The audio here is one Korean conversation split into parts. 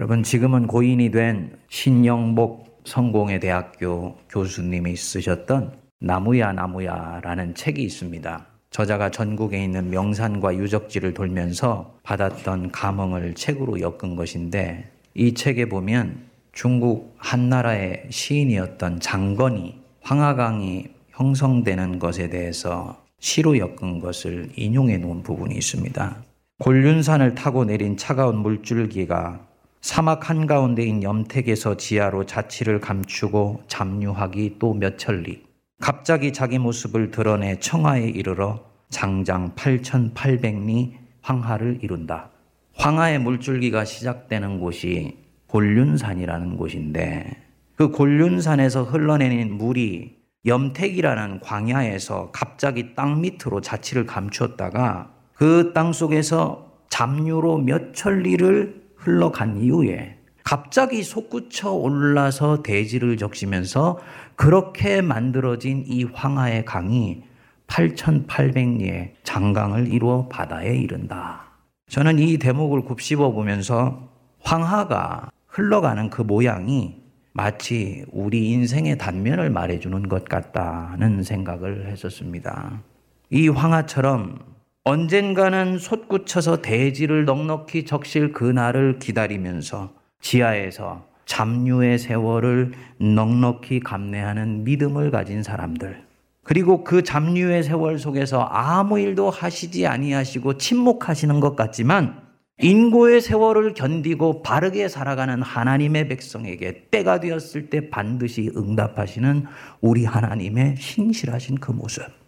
여러분 지금은 고인이 된 신영복 성공회 대학교 교수님이 쓰셨던 나무야 나무야라는 책이 있습니다. 저자가 전국에 있는 명산과 유적지를 돌면서 받았던 감흥을 책으로 엮은 것인데 이 책에 보면 중국 한나라의 시인이었던 장건이 황하강이 형성되는 것에 대해서 시로 엮은 것을 인용해 놓은 부분이 있습니다. 곤륜산을 타고 내린 차가운 물줄기가 사막 한가운데인 염택에서 지하로 자취를 감추고 잠유하기 또 몇천 리. 갑자기 자기 모습을 드러내 청하에 이르러 장장 8,800리 황하를 이룬다. 황하의 물줄기가 시작되는 곳이 곤륜산이라는 곳인데 그 곤륜산에서 흘러내린 물이 염택이라는 광야에서 갑자기 땅 밑으로 자취를 감추었다가 그 땅 속에서 잡류로 몇 천리를 흘러간 이후에 갑자기 솟구쳐 올라서 대지를 적시면서 그렇게 만들어진 이 황하의 강이 8,800리의 장강을 이루어 바다에 이른다. 저는 이 대목을 곱씹어 보면서 황하가 흘러가는 그 모양이 마치 우리 인생의 단면을 말해주는 것 같다는 생각을 했었습니다. 이 황하처럼 언젠가는 솟구쳐서 대지를 넉넉히 적실 그날을 기다리면서 지하에서 잡류의 세월을 넉넉히 감내하는 믿음을 가진 사람들, 그리고 그 잡류의 세월 속에서 아무 일도 하시지 아니하시고 침묵하시는 것 같지만 인고의 세월을 견디고 바르게 살아가는 하나님의 백성에게 때가 되었을 때 반드시 응답하시는 우리 하나님의 신실하신 그 모습.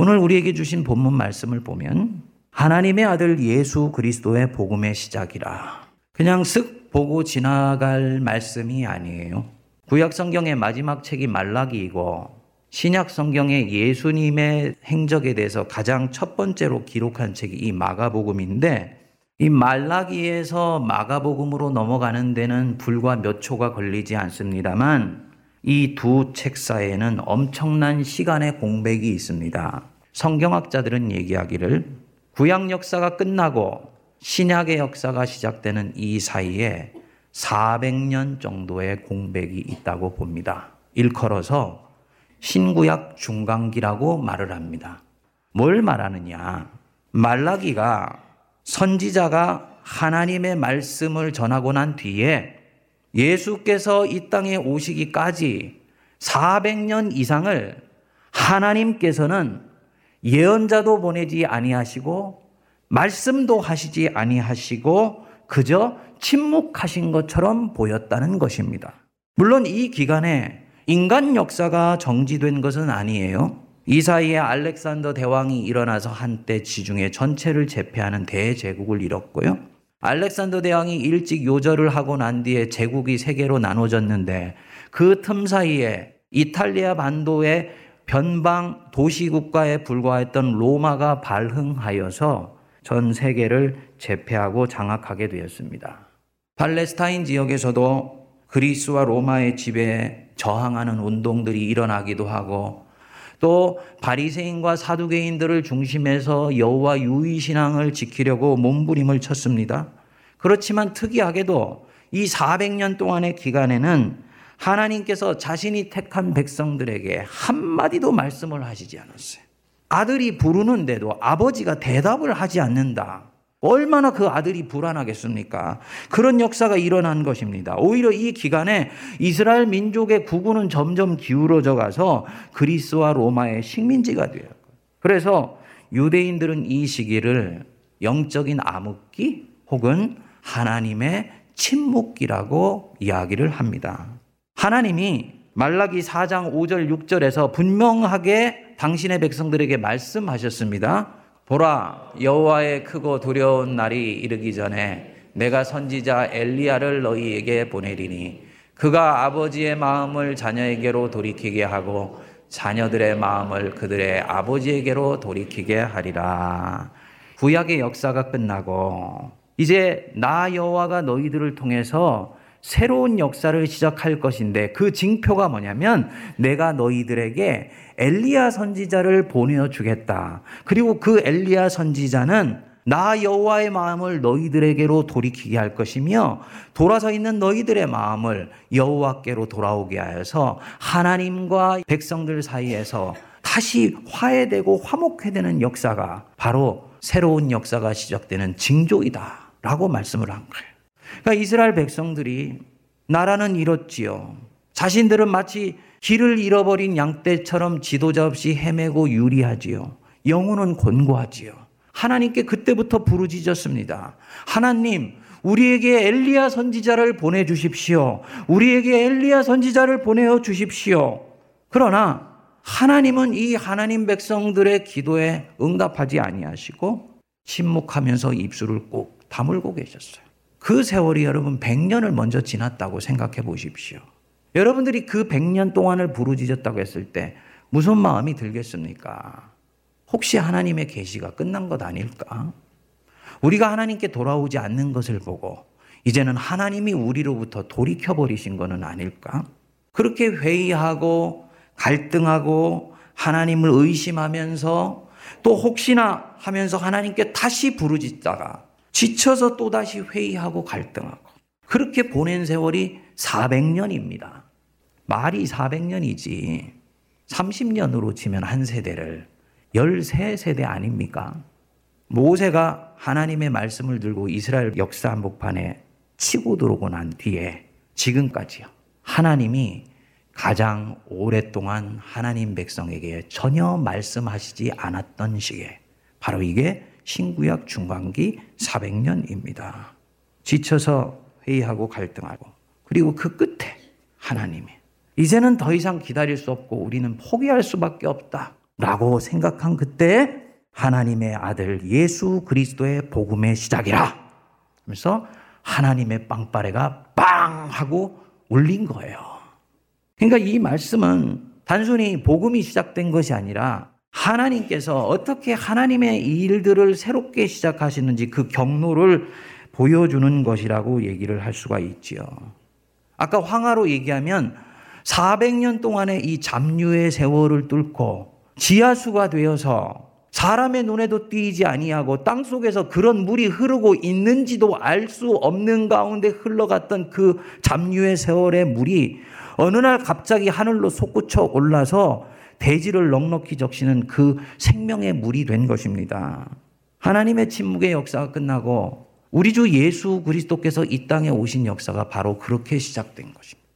오늘 우리에게 주신 본문 말씀을 보면 하나님의 아들 예수 그리스도의 복음의 시작이라. 그냥 쓱 보고 지나갈 말씀이 아니에요. 구약 성경의 마지막 책이 말라기이고 신약 성경의 예수님의 행적에 대해서 가장 첫 번째로 기록한 책이 이 마가복음인데 이 말라기에서 마가복음으로 넘어가는 데는 불과 몇 초가 걸리지 않습니다만 이 두 책 사이에는 엄청난 시간의 공백이 있습니다. 성경학자들은 얘기하기를 구약 역사가 끝나고 신약의 역사가 시작되는 이 사이에 400년 정도의 공백이 있다고 봅니다. 일컬어서 신구약 중간기라고 말을 합니다. 뭘 말하느냐? 말라기가 선지자가 하나님의 말씀을 전하고 난 뒤에 예수께서 이 땅에 오시기까지 400년 이상을 하나님께서는 예언자도 보내지 아니하시고 말씀도 하시지 아니하시고 그저 침묵하신 것처럼 보였다는 것입니다. 물론 이 기간에 인간 역사가 정지된 것은 아니에요. 이 사이에 알렉산더 대왕이 일어나서 한때 지중해 전체를 제패하는 대제국을 이뤘고요. 알렉산더 대왕이 일찍 요절을 하고 난 뒤에 제국이 세 개로 나눠졌는데 그 틈 사이에 이탈리아 반도의 변방 도시국가에 불과했던 로마가 발흥하여서 전 세계를 제패하고 장악하게 되었습니다. 팔레스타인 지역에서도 그리스와 로마의 지배에 저항하는 운동들이 일어나기도 하고 또 바리새인과 사두개인들을 중심해서 여호와 유의 신앙을 지키려고 몸부림을 쳤습니다. 그렇지만 특이하게도 이 400년 동안의 기간에는 하나님께서 자신이 택한 백성들에게 한마디도 말씀을 하시지 않았어요. 아들이 부르는데도 아버지가 대답을 하지 않는다. 얼마나 그 아들이 불안하겠습니까? 그런 역사가 일어난 것입니다. 오히려 이 기간에 이스라엘 민족의 구구는 점점 기울어져 가서 그리스와 로마의 식민지가 되었고 그래서 유대인들은 이 시기를 영적인 암흑기 혹은 하나님의 침묵기라고 이야기를 합니다. 하나님이 말라기 4장 5절 6절에서 분명하게 당신의 백성들에게 말씀하셨습니다. 보라 여호와의 크고 두려운 날이 이르기 전에 내가 선지자 엘리야를 너희에게 보내리니 그가 아버지의 마음을 자녀에게로 돌이키게 하고 자녀들의 마음을 그들의 아버지에게로 돌이키게 하리라. 구약의 역사가 끝나고 이제 나 여호와가 너희들을 통해서 새로운 역사를 시작할 것인데 그 징표가 뭐냐면 내가 너희들에게 엘리야 선지자를 보내어 주겠다. 그리고 그 엘리야 선지자는 나 여호와의 마음을 너희들에게로 돌이키게 할 것이며 돌아서 있는 너희들의 마음을 여호와께로 돌아오게 하여서 하나님과 백성들 사이에서 다시 화해되고 화목해되는 역사가 바로 새로운 역사가 시작되는 징조이다. 라고 말씀을 한 거예요. 그러니까 이스라엘 백성들이 나라는 잃었지요. 자신들은 마치 길을 잃어버린 양떼처럼 지도자 없이 헤매고 유리하지요. 영혼은 곤고하지요. 하나님께 그때부터 부르짖었습니다. 하나님, 우리에게 엘리야 선지자를 보내 주십시오. 우리에게 엘리야 선지자를 보내어 주십시오. 그러나 하나님은 이 하나님 백성들의 기도에 응답하지 아니하시고 침묵하면서 입술을 꼭 다물고 계셨어요. 그 세월이 여러분 100년을 먼저 지났다고 생각해 보십시오. 여러분들이 그 100년 동안을 부르짖었다고 했을 때 무슨 마음이 들겠습니까? 혹시 하나님의 계시가 끝난 것 아닐까? 우리가 하나님께 돌아오지 않는 것을 보고 이제는 하나님이 우리로부터 돌이켜 버리신 것은 아닐까? 그렇게 회의하고 갈등하고 하나님을 의심하면서 또 혹시나 하면서 하나님께 다시 부르짖다가 지쳐서 또다시 회의하고 갈등하고 그렇게 보낸 세월이 400년입니다. 말이 400년이지 30년으로 치면 한 세대를 13세대 아닙니까? 모세가 하나님의 말씀을 들고 이스라엘 역사 한복판에 치고 들어오고 난 뒤에 지금까지요. 하나님이 가장 오랫동안 하나님 백성에게 전혀 말씀하시지 않았던 시기에 바로 이게 신구약 중반기 400년입니다. 지쳐서 회의하고 갈등하고 그리고 그 끝에 하나님이 이제는 더 이상 기다릴 수 없고 우리는 포기할 수밖에 없다. 라고 생각한 그때 하나님의 아들 예수 그리스도의 복음의 시작이라. 그래서 하나님의 빵빠레가 빵 하고 울린 거예요. 그러니까 이 말씀은 단순히 복음이 시작된 것이 아니라 하나님께서 어떻게 하나님의 일들을 새롭게 시작하시는지 그 경로를 보여주는 것이라고 얘기를 할 수가 있지요. 아까 황하로 얘기하면 400년 동안의 이 잡류의 세월을 뚫고 지하수가 되어서 사람의 눈에도 띄지 아니하고 땅 속에서 그런 물이 흐르고 있는지도 알 수 없는 가운데 흘러갔던 그 잡류의 세월의 물이 어느 날 갑자기 하늘로 솟구쳐 올라서 대지를 넉넉히 적시는 그 생명의 물이 된 것입니다. 하나님의 침묵의 역사가 끝나고 우리 주 예수 그리스도께서 이 땅에 오신 역사가 바로 그렇게 시작된 것입니다.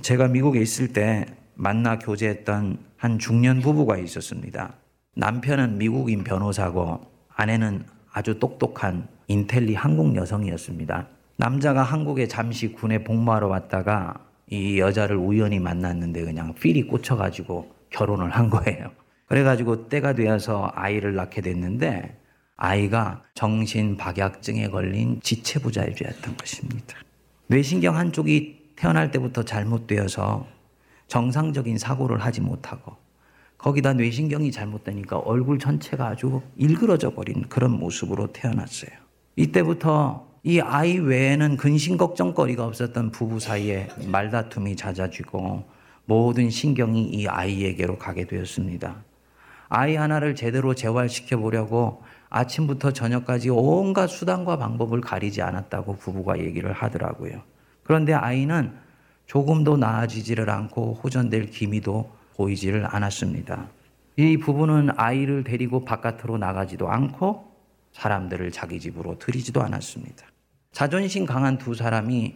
제가 미국에 있을 때 만나 교제했던 한 중년 부부가 있었습니다. 남편은 미국인 변호사고 아내는 아주 똑똑한 인텔리 한국 여성이었습니다. 남자가 한국에 잠시 군에 복무하러 왔다가 이 여자를 우연히 만났는데 그냥 필이 꽂혀가지고 결혼을 한 거예요. 그래가지고 때가 되어서 아이를 낳게 됐는데 아이가 정신박약증에 걸린 지체부자였던 것입니다. 뇌신경 한쪽이 태어날 때부터 잘못되어서 정상적인 사고를 하지 못하고 거기다 뇌신경이 잘못되니까 얼굴 전체가 아주 일그러져 버린 그런 모습으로 태어났어요. 이때부터 이 아이 외에는 근심 걱정거리가 없었던 부부 사이에 말다툼이 잦아지고 모든 신경이 이 아이에게로 가게 되었습니다. 아이 하나를 제대로 재활시켜 보려고 아침부터 저녁까지 온갖 수단과 방법을 가리지 않았다고 부부가 얘기를 하더라고요. 그런데 아이는 조금도 나아지지를 않고 호전될 기미도 보이지를 않았습니다. 이 부부는 아이를 데리고 바깥으로 나가지도 않고 사람들을 자기 집으로 들이지도 않았습니다. 자존심 강한 두 사람이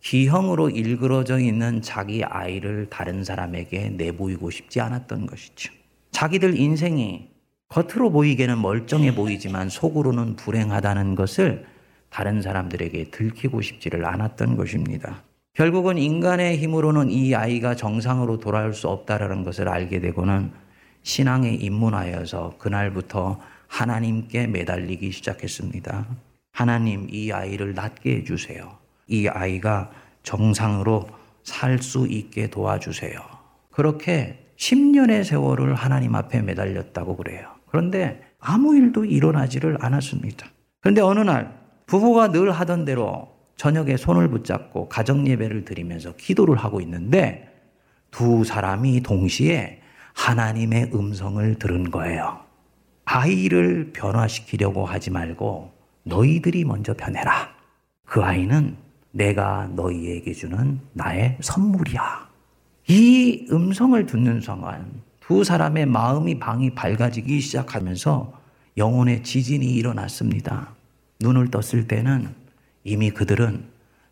기형으로 일그러져 있는 자기 아이를 다른 사람에게 내보이고 싶지 않았던 것이죠. 자기들 인생이 겉으로 보이기에는 멀쩡해 보이지만 속으로는 불행하다는 것을 다른 사람들에게 들키고 싶지를 않았던 것입니다. 결국은 인간의 힘으로는 이 아이가 정상으로 돌아올 수 없다라는 것을 알게 되고는 신앙에 입문하여서 그날부터 하나님께 매달리기 시작했습니다. 하나님 이 아이를 낫게 해주세요. 이 아이가 정상으로 살 수 있게 도와주세요. 그렇게 10년의 세월을 하나님 앞에 매달렸다고 그래요. 그런데 아무 일도 일어나지를 않았습니다. 그런데 어느 날 부부가 늘 하던 대로 저녁에 손을 붙잡고 가정 예배를 드리면서 기도를 하고 있는데 두 사람이 동시에 하나님의 음성을 들은 거예요. 아이를 변화시키려고 하지 말고 너희들이 먼저 변해라. 그 아이는 내가 너희에게 주는 나의 선물이야. 이 음성을 듣는 순간 두 사람의 마음이 방이 밝아지기 시작하면서 영혼의 지진이 일어났습니다. 눈을 떴을 때는 이미 그들은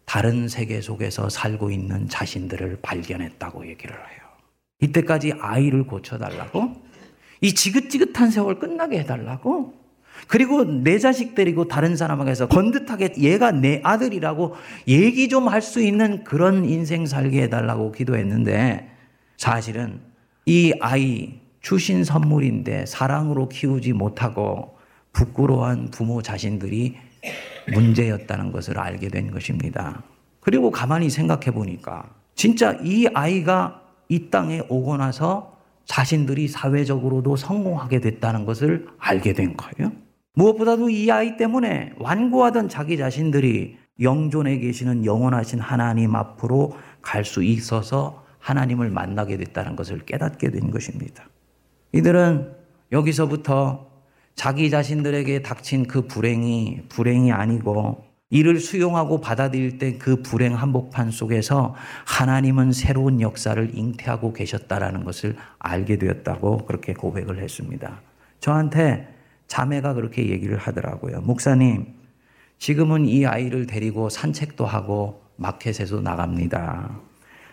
다른 세계 속에서 살고 있는 자신들을 발견했다고 얘기를 해요. 이때까지 아이를 고쳐달라고? 이 지긋지긋한 세월 끝나게 해달라고? 그리고 내 자식 데리고 다른 사람에게서 번듯하게 얘가 내 아들이라고 얘기 좀 할 수 있는 그런 인생 살게 해달라고 기도했는데 사실은 이 아이 주신 선물인데 사랑으로 키우지 못하고 부끄러워한 부모 자신들이 문제였다는 것을 알게 된 것입니다. 그리고 가만히 생각해 보니까 진짜 이 아이가 이 땅에 오고 나서 자신들이 사회적으로도 성공하게 됐다는 것을 알게 된 거예요. 무엇보다도 이 아이 때문에 완고하던 자기 자신들이 영존에 계시는 영원하신 하나님 앞으로 갈 수 있어서 하나님을 만나게 됐다는 것을 깨닫게 된 것입니다. 이들은 여기서부터 자기 자신들에게 닥친 그 불행이 불행이 아니고 이를 수용하고 받아들일 때 그 불행 한복판 속에서 하나님은 새로운 역사를 잉태하고 계셨다라는 것을 알게 되었다고 그렇게 고백을 했습니다. 저한테 자매가 그렇게 얘기를 하더라고요. 목사님, 지금은 이 아이를 데리고 산책도 하고 마켓에도 나갑니다.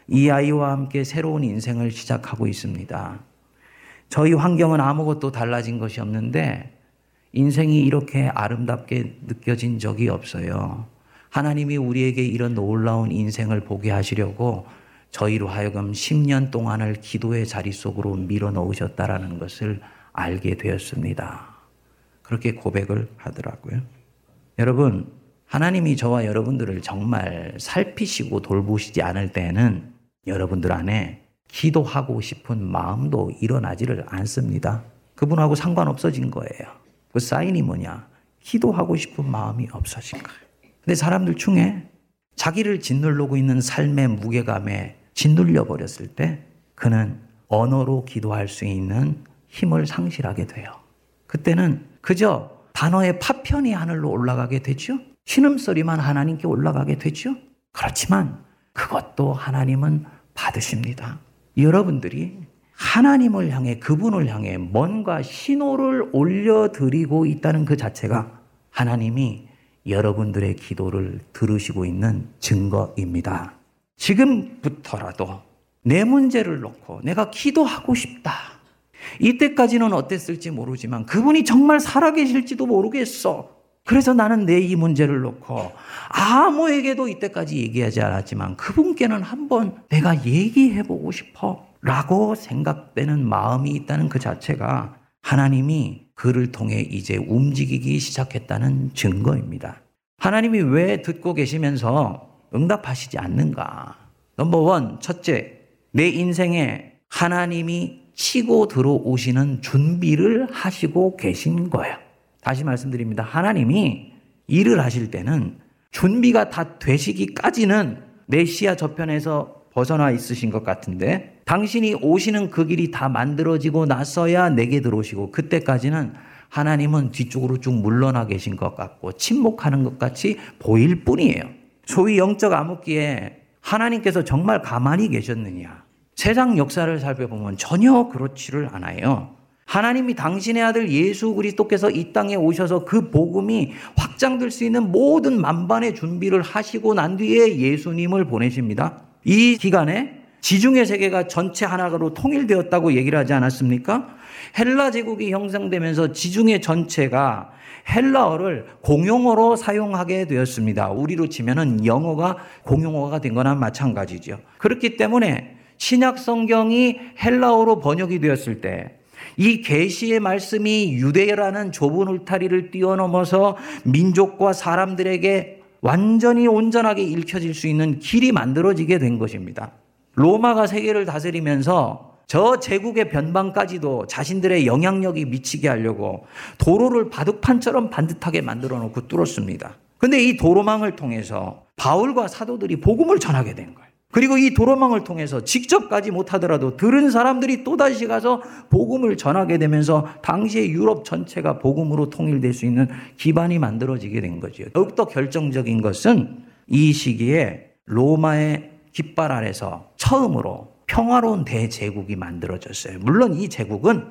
이 아이와 함께 새로운 인생을 시작하고 있습니다. 저희 환경은 아무것도 달라진 것이 없는데 인생이 이렇게 아름답게 느껴진 적이 없어요. 하나님이 우리에게 이런 놀라운 인생을 보게 하시려고 저희로 하여금 10년 동안을 기도의 자리 속으로 밀어 넣으셨다라는 것을 알게 되었습니다. 그렇게 고백을 하더라고요. 여러분, 하나님이 저와 여러분들을 정말 살피시고 돌보시지 않을 때는 여러분들 안에 기도하고 싶은 마음도 일어나지를 않습니다. 그분하고 상관없어진 거예요. 그 사인이 뭐냐? 기도하고 싶은 마음이 없어진 거예요. 근데 사람들 중에 자기를 짓누르고 있는 삶의 무게감에 짓눌려 버렸을 때 그는 언어로 기도할 수 있는 힘을 상실하게 돼요. 그때는 그저 단어의 파편이 하늘로 올라가게 되죠. 신음소리만 하나님께 올라가게 되죠. 그렇지만 그것도 하나님은 받으십니다. 여러분들이 하나님을 향해 그분을 향해 뭔가 신호를 올려드리고 있다는 그 자체가 하나님이 여러분들의 기도를 들으시고 있는 증거입니다. 지금부터라도 내 문제를 놓고 내가 기도하고 싶다. 이때까지는 어땠을지 모르지만 그분이 정말 살아계실지도 모르겠어. 그래서 나는 내 이 문제를 놓고 아무에게도 이때까지 얘기하지 않았지만 그분께는 한번 내가 얘기해보고 싶어. 라고 생각되는 마음이 있다는 그 자체가 하나님이 그를 통해 이제 움직이기 시작했다는 증거입니다. 하나님이 왜 듣고 계시면서 응답하시지 않는가? 넘버 원, 첫째, 내 인생에 하나님이 치고 들어오시는 준비를 하시고 계신 거예요. 다시 말씀드립니다. 하나님이 일을 하실 때는 준비가 다 되시기까지는 내 시야 저편에서 벗어나 있으신 것 같은데 당신이 오시는 그 길이 다 만들어지고 나서야 내게 들어오시고 그때까지는 하나님은 뒤쪽으로 쭉 물러나 계신 것 같고 침묵하는 것 같이 보일 뿐이에요. 소위 영적 암흑기에 하나님께서 정말 가만히 계셨느냐? 세상 역사를 살펴보면 전혀 그렇지를 않아요. 하나님이 당신의 아들 예수 그리스도께서 이 땅에 오셔서 그 복음이 확장될 수 있는 모든 만반의 준비를 하시고 난 뒤에 예수님을 보내십니다. 이 기간에 지중해 세계가 전체 하나로 통일되었다고 얘기를 하지 않았습니까? 헬라 제국이 형성되면서 지중해 전체가 헬라어를 공용어로 사용하게 되었습니다. 우리로 치면은 영어가 공용어가 된 거나 마찬가지죠. 그렇기 때문에 신약 성경이 헬라어로 번역이 되었을 때 이 계시의 말씀이 유대라는 좁은 울타리를 뛰어넘어서 민족과 사람들에게 완전히 온전하게 읽혀질 수 있는 길이 만들어지게 된 것입니다. 로마가 세계를 다스리면서 저 제국의 변방까지도 자신들의 영향력이 미치게 하려고 도로를 바둑판처럼 반듯하게 만들어 놓고 뚫었습니다. 근데 이 도로망을 통해서 바울과 사도들이 복음을 전하게 된 거예요. 그리고 이 도로망을 통해서 직접 가지 못하더라도 들은 사람들이 또다시 가서 복음을 전하게 되면서 당시의 유럽 전체가 복음으로 통일될 수 있는 기반이 만들어지게 된 거죠. 더욱더 결정적인 것은 이 시기에 로마의 깃발 아래서 처음으로 평화로운 대제국이 만들어졌어요. 물론 이 제국은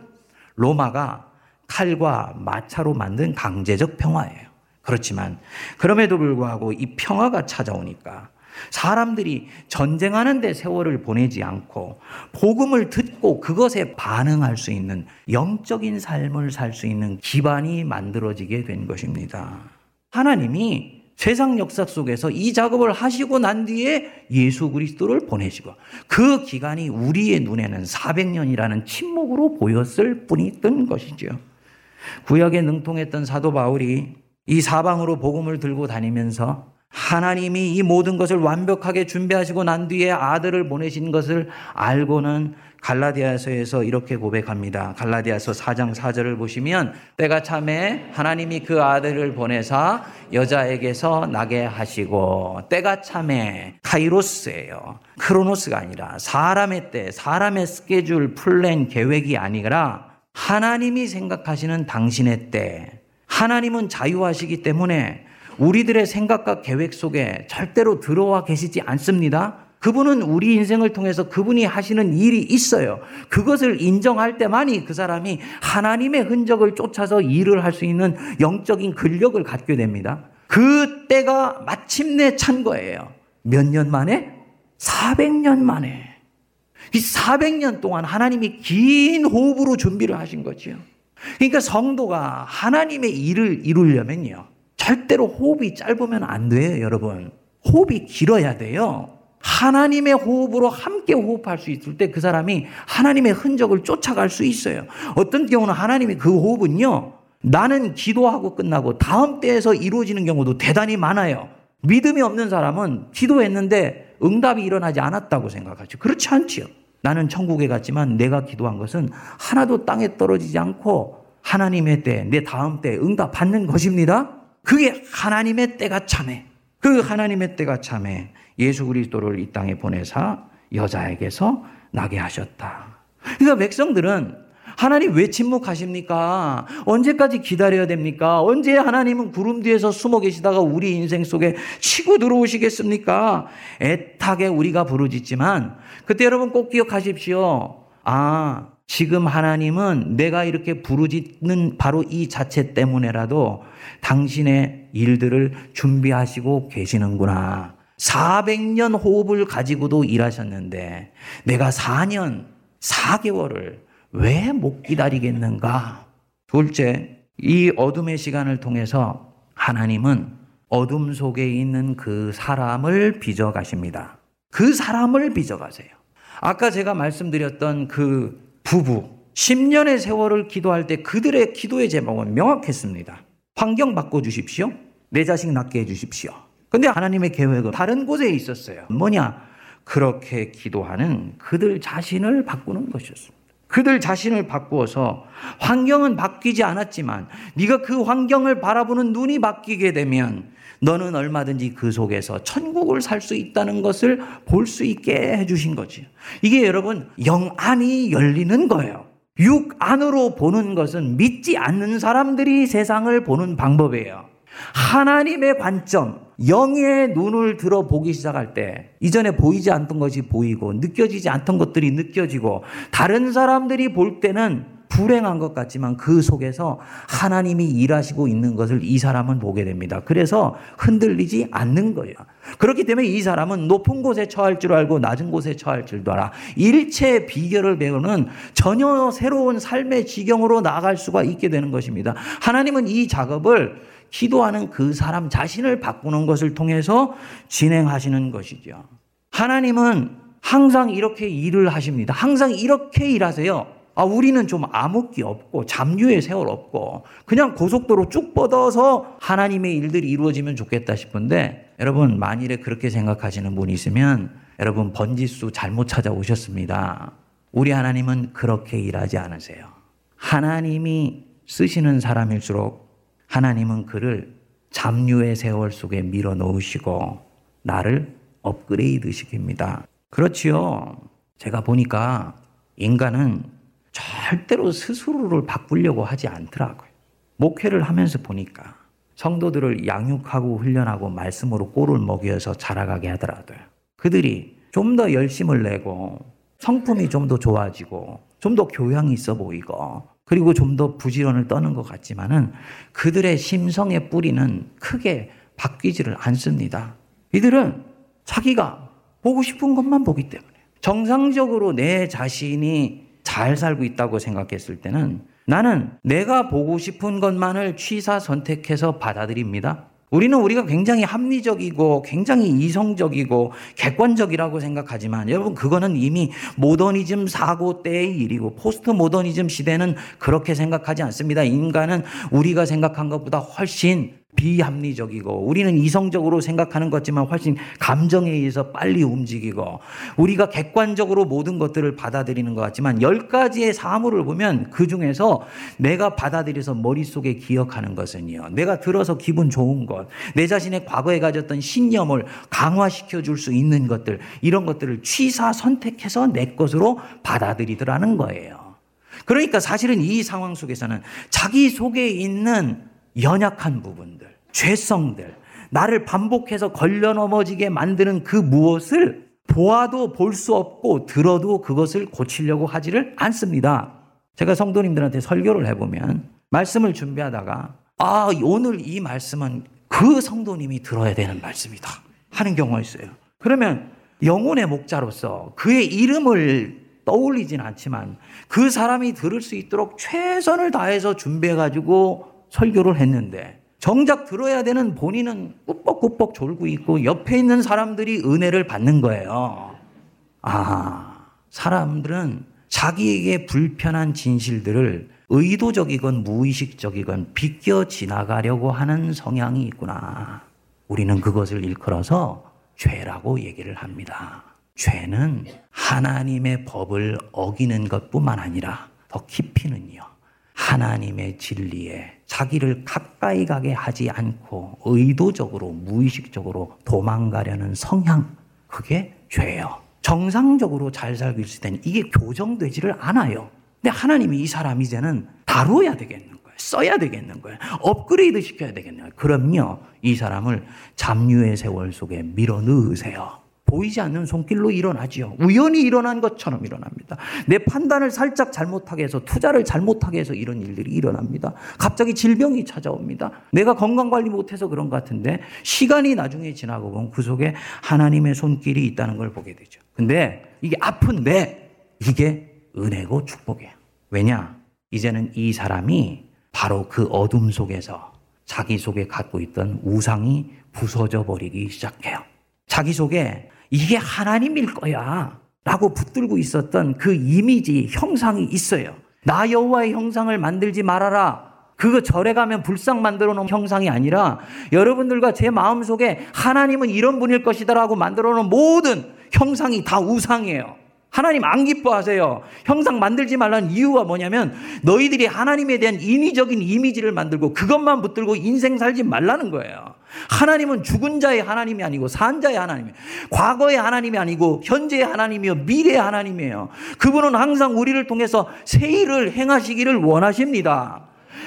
로마가 칼과 마차로 만든 강제적 평화예요. 그렇지만 그럼에도 불구하고 이 평화가 찾아오니까 사람들이 전쟁하는데 세월을 보내지 않고 복음을 듣고 그것에 반응할 수 있는 영적인 삶을 살 수 있는 기반이 만들어지게 된 것입니다. 하나님이 세상 역사 속에서 이 작업을 하시고 난 뒤에 예수 그리스도를 보내시고 그 기간이 우리의 눈에는 400년이라는 침묵으로 보였을 뿐이던 것이죠. 구약에 능통했던 사도 바울이 이 사방으로 복음을 들고 다니면서 하나님이 이 모든 것을 완벽하게 준비하시고 난 뒤에 아들을 보내신 것을 알고는 갈라디아서에서 이렇게 고백합니다. 갈라디아서 4장 4절을 보시면 때가 참에 하나님이 그 아들을 보내사 여자에게서 나게 하시고 때가 참에 카이로스예요. 크로노스가 아니라 사람의 때, 사람의 스케줄, 플랜, 계획이 아니라 하나님이 생각하시는 당신의 때. 하나님은 자유하시기 때문에 우리들의 생각과 계획 속에 절대로 들어와 계시지 않습니다. 그분은 우리 인생을 통해서 그분이 하시는 일이 있어요. 그것을 인정할 때만이 그 사람이 하나님의 흔적을 쫓아서 일을 할 수 있는 영적인 근력을 갖게 됩니다. 그 때가 마침내 찬 거예요. 몇 년 만에? 400년 만에. 이 400년 동안 하나님이 긴 호흡으로 준비를 하신 거죠. 그러니까 성도가 하나님의 일을 이루려면요. 절대로 호흡이 짧으면 안 돼요, 여러분. 호흡이 길어야 돼요. 하나님의 호흡으로 함께 호흡할 수 있을 때 그 사람이 하나님의 흔적을 쫓아갈 수 있어요. 어떤 경우는 하나님의 그 호흡은요, 나는 기도하고 끝나고 다음 때에서 이루어지는 경우도 대단히 많아요. 믿음이 없는 사람은 기도했는데 응답이 일어나지 않았다고 생각하죠. 그렇지 않지요. 나는 천국에 갔지만 내가 기도한 것은 하나도 땅에 떨어지지 않고 하나님의 때, 내 다음 때 응답 받는 것입니다. 그게 하나님의 때가 참해. 그 하나님의 때가 참해. 예수 그리스도를 이 땅에 보내사 여자에게서 나게 하셨다. 그러니까 백성들은 하나님 왜 침묵하십니까? 언제까지 기다려야 됩니까? 언제 하나님은 구름 뒤에서 숨어 계시다가 우리 인생 속에 치고 들어오시겠습니까? 애타게 우리가 부르짖지만 그때 여러분 꼭 기억하십시오. 아, 지금 하나님은 내가 이렇게 부르짖는 바로 이 자체 때문에라도 당신의 일들을 준비하시고 계시는구나. 400년 호흡을 가지고도 일하셨는데 내가 4년, 4개월을 왜 못 기다리겠는가? 둘째, 이 어둠의 시간을 통해서 하나님은 어둠 속에 있는 그 사람을 빚어 가십니다. 그 사람을 빚어 가세요. 아까 제가 말씀드렸던 그 부부, 10년의 세월을 기도할 때 그들의 기도의 제목은 명확했습니다. 환경 바꿔주십시오. 내 자식 낳게 해주십시오. 근데 하나님의 계획은 다른 곳에 있었어요. 뭐냐? 그렇게 기도하는 그들 자신을 바꾸는 것이었습니다. 그들 자신을 바꾸어서 환경은 바뀌지 않았지만 네가 그 환경을 바라보는 눈이 바뀌게 되면 너는 얼마든지 그 속에서 천국을 살 수 있다는 것을 볼 수 있게 해주신 거지. 이게 여러분 영 안이 열리는 거예요. 육 안으로 보는 것은 믿지 않는 사람들이 세상을 보는 방법이에요. 하나님의 관점, 영의 눈을 들어 보기 시작할 때 이전에 보이지 않던 것이 보이고 느껴지지 않던 것들이 느껴지고 다른 사람들이 볼 때는 불행한 것 같지만 그 속에서 하나님이 일하시고 있는 것을 이 사람은 보게 됩니다. 그래서 흔들리지 않는 거예요. 그렇기 때문에 이 사람은 높은 곳에 처할 줄 알고 낮은 곳에 처할 줄도 알아. 일체의 비결을 배우는 전혀 새로운 삶의 지경으로 나아갈 수가 있게 되는 것입니다. 하나님은 이 작업을 기도하는 그 사람 자신을 바꾸는 것을 통해서 진행하시는 것이죠. 하나님은 항상 이렇게 일을 하십니다. 항상 이렇게 일하세요. 아, 우리는 좀 암흑기 없고 잠유의 세월 없고 그냥 고속도로 쭉 뻗어서 하나님의 일들이 이루어지면 좋겠다 싶은데 여러분 만일에 그렇게 생각하시는 분이 있으면 여러분 번지수 잘못 찾아오셨습니다. 우리 하나님은 그렇게 일하지 않으세요. 하나님이 쓰시는 사람일수록 하나님은 그를 잠유의 세월 속에 밀어 넣으시고 나를 업그레이드 시킵니다. 그렇지요. 제가 보니까 인간은 절대로 스스로를 바꾸려고 하지 않더라고요. 목회를 하면서 보니까 성도들을 양육하고 훈련하고 말씀으로 꼴을 먹여서 자라가게 하더라도요. 그들이 좀 더 열심을 내고 성품이 좀 더 좋아지고 좀 더 교양이 있어 보이고 그리고 좀 더 부지런을 떠는 것 같지만은 그들의 심성의 뿌리는 크게 바뀌지를 않습니다. 이들은 자기가 보고 싶은 것만 보기 때문에 정상적으로 내 자신이 잘 살고 있다고 생각했을 때는 나는 내가 보고 싶은 것만을 취사 선택해서 받아들입니다. 우리는 우리가 굉장히 합리적이고 굉장히 이성적이고 객관적이라고 생각하지만 여러분 그거는 이미 모더니즘 사고 때의 일이고 포스트 모더니즘 시대는 그렇게 생각하지 않습니다. 인간은 우리가 생각한 것보다 훨씬 비합리적이고 우리는 이성적으로 생각하는 것지만 훨씬 감정에 의해서 빨리 움직이고 우리가 객관적으로 모든 것들을 받아들이는 것 같지만 열 가지의 사물을 보면 그 중에서 내가 받아들여서 머릿속에 기억하는 것은요. 내가 들어서 기분 좋은 것, 내 자신의 과거에 가졌던 신념을 강화시켜 줄 수 있는 것들, 이런 것들을 취사 선택해서 내 것으로 받아들이더라는 거예요. 그러니까 사실은 이 상황 속에서는 자기 속에 있는 연약한 부분들, 죄성들, 나를 반복해서 걸려 넘어지게 만드는 그 무엇을 보아도 볼 수 없고 들어도 그것을 고치려고 하지를 않습니다. 제가 성도님들한테 설교를 해보면 말씀을 준비하다가 아, 오늘 이 말씀은 그 성도님이 들어야 되는 말씀이다. 하는 경우가 있어요. 그러면 영혼의 목자로서 그의 이름을 떠올리진 않지만 그 사람이 들을 수 있도록 최선을 다해서 준비해가지고 설교를 했는데 정작 들어야 되는 본인은 꾸벅꾸벅 졸고 있고 옆에 있는 사람들이 은혜를 받는 거예요. 아, 사람들은 자기에게 불편한 진실들을 의도적이건 무의식적이건 비껴 지나가려고 하는 성향이 있구나. 우리는 그것을 일컬어서 죄라고 얘기를 합니다. 죄는 하나님의 법을 어기는 것뿐만 아니라 더 깊이는요. 하나님의 진리에 자기를 가까이 가게 하지 않고 의도적으로 무의식적으로 도망가려는 성향 그게 죄예요. 정상적으로 잘 살고 있을 때는 이게 교정되지를 않아요. 근데 하나님이 이 사람 이제는 다뤄야 되겠는 거예요. 써야 되겠는 거예요. 업그레이드 시켜야 되겠는 거예요. 그럼요, 이 사람을 잡류의 세월 속에 밀어 넣으세요. 보이지 않는 손길로 일어나지요. 우연히 일어난 것처럼 일어납니다. 내 판단을 살짝 잘못하게 해서 투자를 잘못하게 해서 이런 일들이 일어납니다. 갑자기 질병이 찾아옵니다. 내가 건강 관리 못해서 그런 것 같은데 시간이 나중에 지나고 보면 그 속에 하나님의 손길이 있다는 걸 보게 되죠. 근데 이게 아픈데 이게 은혜고 축복이에요. 왜냐? 이제는 이 사람이 바로 그 어둠 속에서 자기 속에 갖고 있던 우상이 부서져 버리기 시작해요. 자기 속에 이게 하나님일 거야. 라고 붙들고 있었던 그 이미지, 형상이 있어요. 나 여호와의 형상을 만들지 말아라. 그거 절에 가면 불상 만들어 놓은 형상이 아니라 여러분들과 제 마음속에 하나님은 이런 분일 것이다라고 만들어 놓은 모든 형상이 다 우상이에요. 하나님 안 기뻐하세요. 형상 만들지 말라는 이유가 뭐냐면 너희들이 하나님에 대한 인위적인 이미지를 만들고 그것만 붙들고 인생 살지 말라는 거예요. 하나님은 죽은 자의 하나님이 아니고 산 자의 하나님이에요. 과거의 하나님이 아니고 현재의 하나님이요. 미래의 하나님이에요. 그분은 항상 우리를 통해서 새 일을 행하시기를 원하십니다.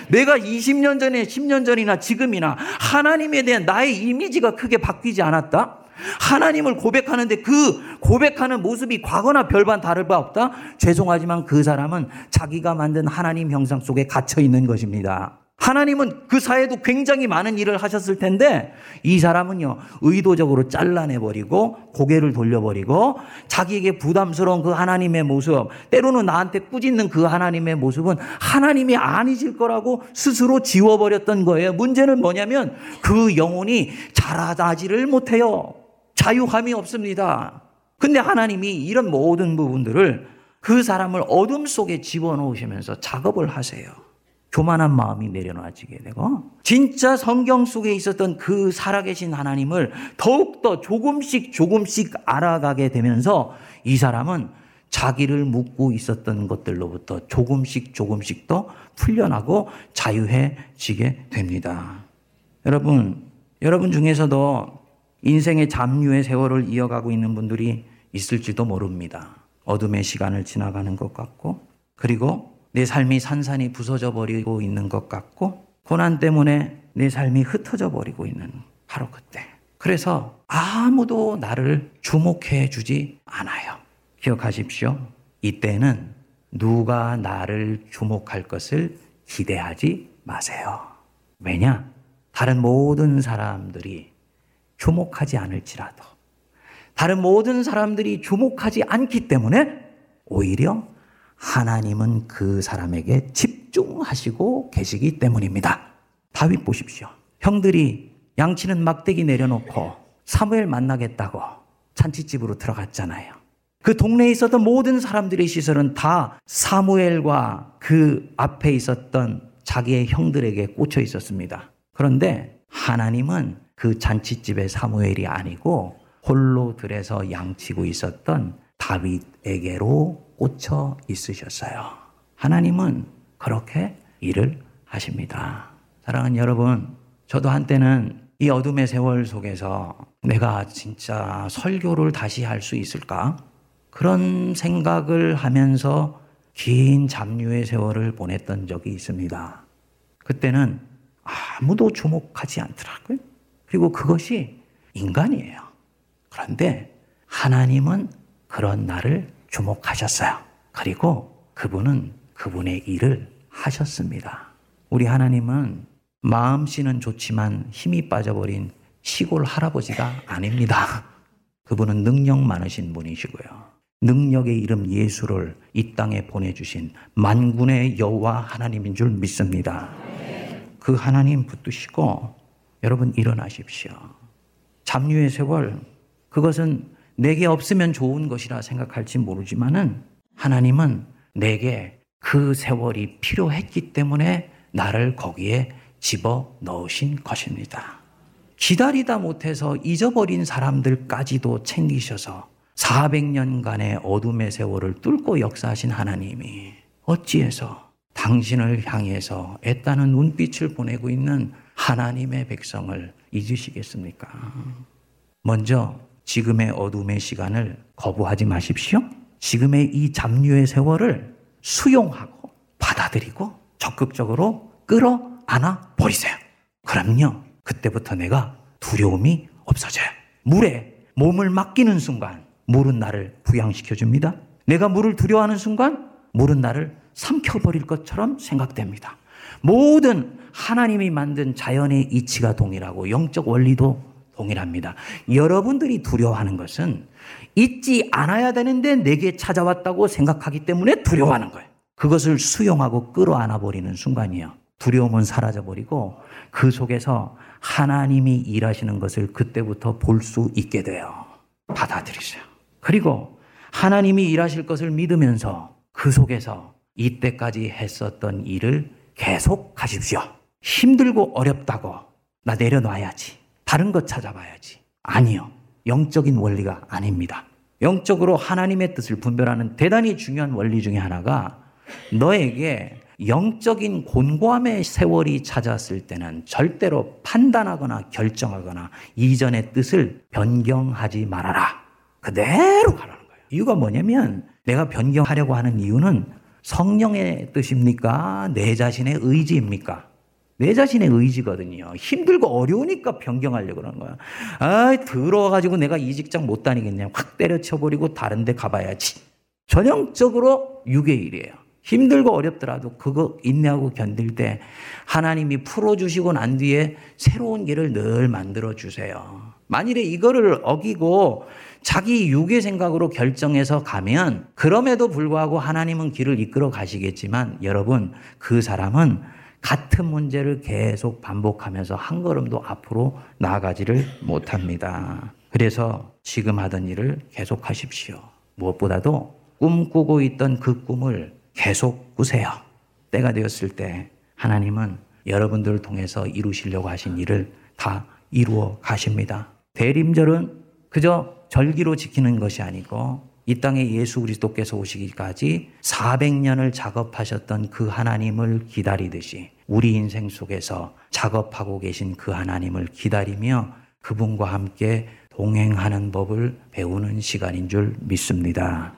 내가 20년 전에 10년 전이나 지금이나 하나님에 대한 나의 이미지가 크게 바뀌지 않았다? 하나님을 고백하는데 그 고백하는 모습이 과거나 별반 다를 바 없다? 죄송하지만 그 사람은 자기가 만든 하나님 형상 속에 갇혀 있는 것입니다. 하나님은 그 사회도 굉장히 많은 일을 하셨을 텐데 이 사람은요 의도적으로 잘라내버리고 고개를 돌려버리고 자기에게 부담스러운 그 하나님의 모습 때로는 나한테 꾸짖는 그 하나님의 모습은 하나님이 아니실 거라고 스스로 지워버렸던 거예요. 문제는 뭐냐면 그 영혼이 자라나지를 못해요. 자유함이 없습니다. 근데 하나님이 이런 모든 부분들을 그 사람을 어둠 속에 집어넣으시면서 작업을 하세요 교만한 마음이 내려놔지게 되고 진짜 성경 속에 있었던 그 살아계신 하나님을 더욱더 조금씩 조금씩 알아가게 되면서 이 사람은 자기를 묻고 있었던 것들로부터 조금씩 조금씩 더 풀려나고 자유해지게 됩니다. 여러분, 여러분 중에서도 인생의 잡류의 세월을 이어가고 있는 분들이 있을지도 모릅니다. 어둠의 시간을 지나가는 것 같고, 그리고 내 삶이 산산이 부서져 버리고 있는 것 같고, 고난 때문에 내 삶이 흩어져 버리고 있는 바로 그때. 그래서 아무도 나를 주목해 주지 않아요. 기억하십시오. 이때는 누가 나를 주목할 것을 기대하지 마세요. 왜냐? 다른 모든 사람들이 주목하지 않을지라도 다른 모든 사람들이 주목하지 않기 때문에 오히려 하나님은 그 사람에게 집중하시고 계시기 때문입니다. 다윗 보십시오. 형들이 양치는 막대기 내려놓고 사무엘 만나겠다고 잔치집으로 들어갔잖아요. 그 동네에 있었던 모든 사람들의 시선은 다 사무엘과 그 앞에 있었던 자기의 형들에게 꽂혀 있었습니다. 그런데 하나님은 그 잔치집의 사무엘이 아니고 홀로 들에서 양치고 있었던 다윗에게로 꽂혀 있으셨어요. 하나님은 그렇게 일을 하십니다. 사랑하는 여러분, 저도 한때는 이 어둠의 세월 속에서 내가 진짜 설교를 다시 할 수 있을까? 그런 생각을 하면서 긴 잡류의 세월을 보냈던 적이 있습니다. 그때는 아무도 주목하지 않더라고요. 그리고 그것이 인간이에요. 그런데 하나님은 그런 나를 주목하셨어요. 그리고 그분은 그분의 일을 하셨습니다. 우리 하나님은 마음씨는 좋지만 힘이 빠져버린 시골 할아버지가 아닙니다. 그분은 능력 많으신 분이시고요. 능력의 이름 예수를 이 땅에 보내주신 만군의 여호와 하나님인 줄 믿습니다. 그 하나님 붙드시고 여러분 일어나십시오. 잡류의 세월 그것은 내게 없으면 좋은 것이라 생각할지 모르지만은 하나님은 내게 그 세월이 필요했기 때문에 나를 거기에 집어 넣으신 것입니다. 기다리다 못해서 잊어버린 사람들까지도 챙기셔서 400년간의 어둠의 세월을 뚫고 역사하신 하나님이 어찌해서 당신을 향해서 애따는 눈빛을 보내고 있는 하나님의 백성을 잊으시겠습니까? 먼저 지금의 어둠의 시간을 거부하지 마십시오. 지금의 이 잡류의 세월을 수용하고 받아들이고 적극적으로 끌어안아 버리세요. 그럼요. 그때부터 내가 두려움이 없어져요. 물에 몸을 맡기는 순간 물은 나를 부양시켜 줍니다. 내가 물을 두려워하는 순간 물은 나를 삼켜버릴 것처럼 생각됩니다. 모든 하나님이 만든 자연의 이치가 동일하고 영적 원리도 동일합니다. 여러분들이 두려워하는 것은 잊지 않아야 되는데 내게 찾아왔다고 생각하기 때문에 두려워하는 거예요. 그것을 수용하고 끌어안아 버리는 순간이에요. 두려움은 사라져 버리고 그 속에서 하나님이 일하시는 것을 그때부터 볼 수 있게 돼요. 받아들이세요. 그리고 하나님이 일하실 것을 믿으면서 그 속에서 이때까지 했었던 일을 계속 하십시오. 힘들고 어렵다고 나 내려놔야지. 다른 것 찾아봐야지. 아니요. 영적인 원리가 아닙니다. 영적으로 하나님의 뜻을 분별하는 대단히 중요한 원리 중에 하나가 너에게 영적인 곤고함의 세월이 찾아왔을 때는 절대로 판단하거나 결정하거나 이전의 뜻을 변경하지 말아라. 그대로 가라는 거예요. 이유가 뭐냐면 내가 변경하려고 하는 이유는 성령의 뜻입니까? 내 자신의 의지입니까? 내 자신의 의지거든요. 힘들고 어려우니까 변경하려고 그러는 거야. 아, 들어와가지고 내가 이 직장 못 다니겠냐. 확 때려쳐버리고 다른 데 가봐야지. 전형적으로 육의 일이에요. 힘들고 어렵더라도 그거 인내하고 견딜 때 하나님이 풀어주시고 난 뒤에 새로운 길을 늘 만들어 주세요. 만일에 이거를 어기고 자기 육의 생각으로 결정해서 가면 그럼에도 불구하고 하나님은 길을 이끌어 가시겠지만 여러분 그 사람은 같은 문제를 계속 반복하면서 한 걸음도 앞으로 나아가지를 못합니다. 그래서 지금 하던 일을 계속 하십시오. 무엇보다도 꿈꾸고 있던 그 꿈을 계속 꾸세요. 때가 되었을 때 하나님은 여러분들을 통해서 이루시려고 하신 일을 다 이루어 가십니다. 대림절은 그저 절기로 지키는 것이 아니고 이 땅에 예수 그리스도께서 오시기까지 400년을 작업하셨던 그 하나님을 기다리듯이 우리 인생 속에서 작업하고 계신 그 하나님을 기다리며 그분과 함께 동행하는 법을 배우는 시간인 줄 믿습니다.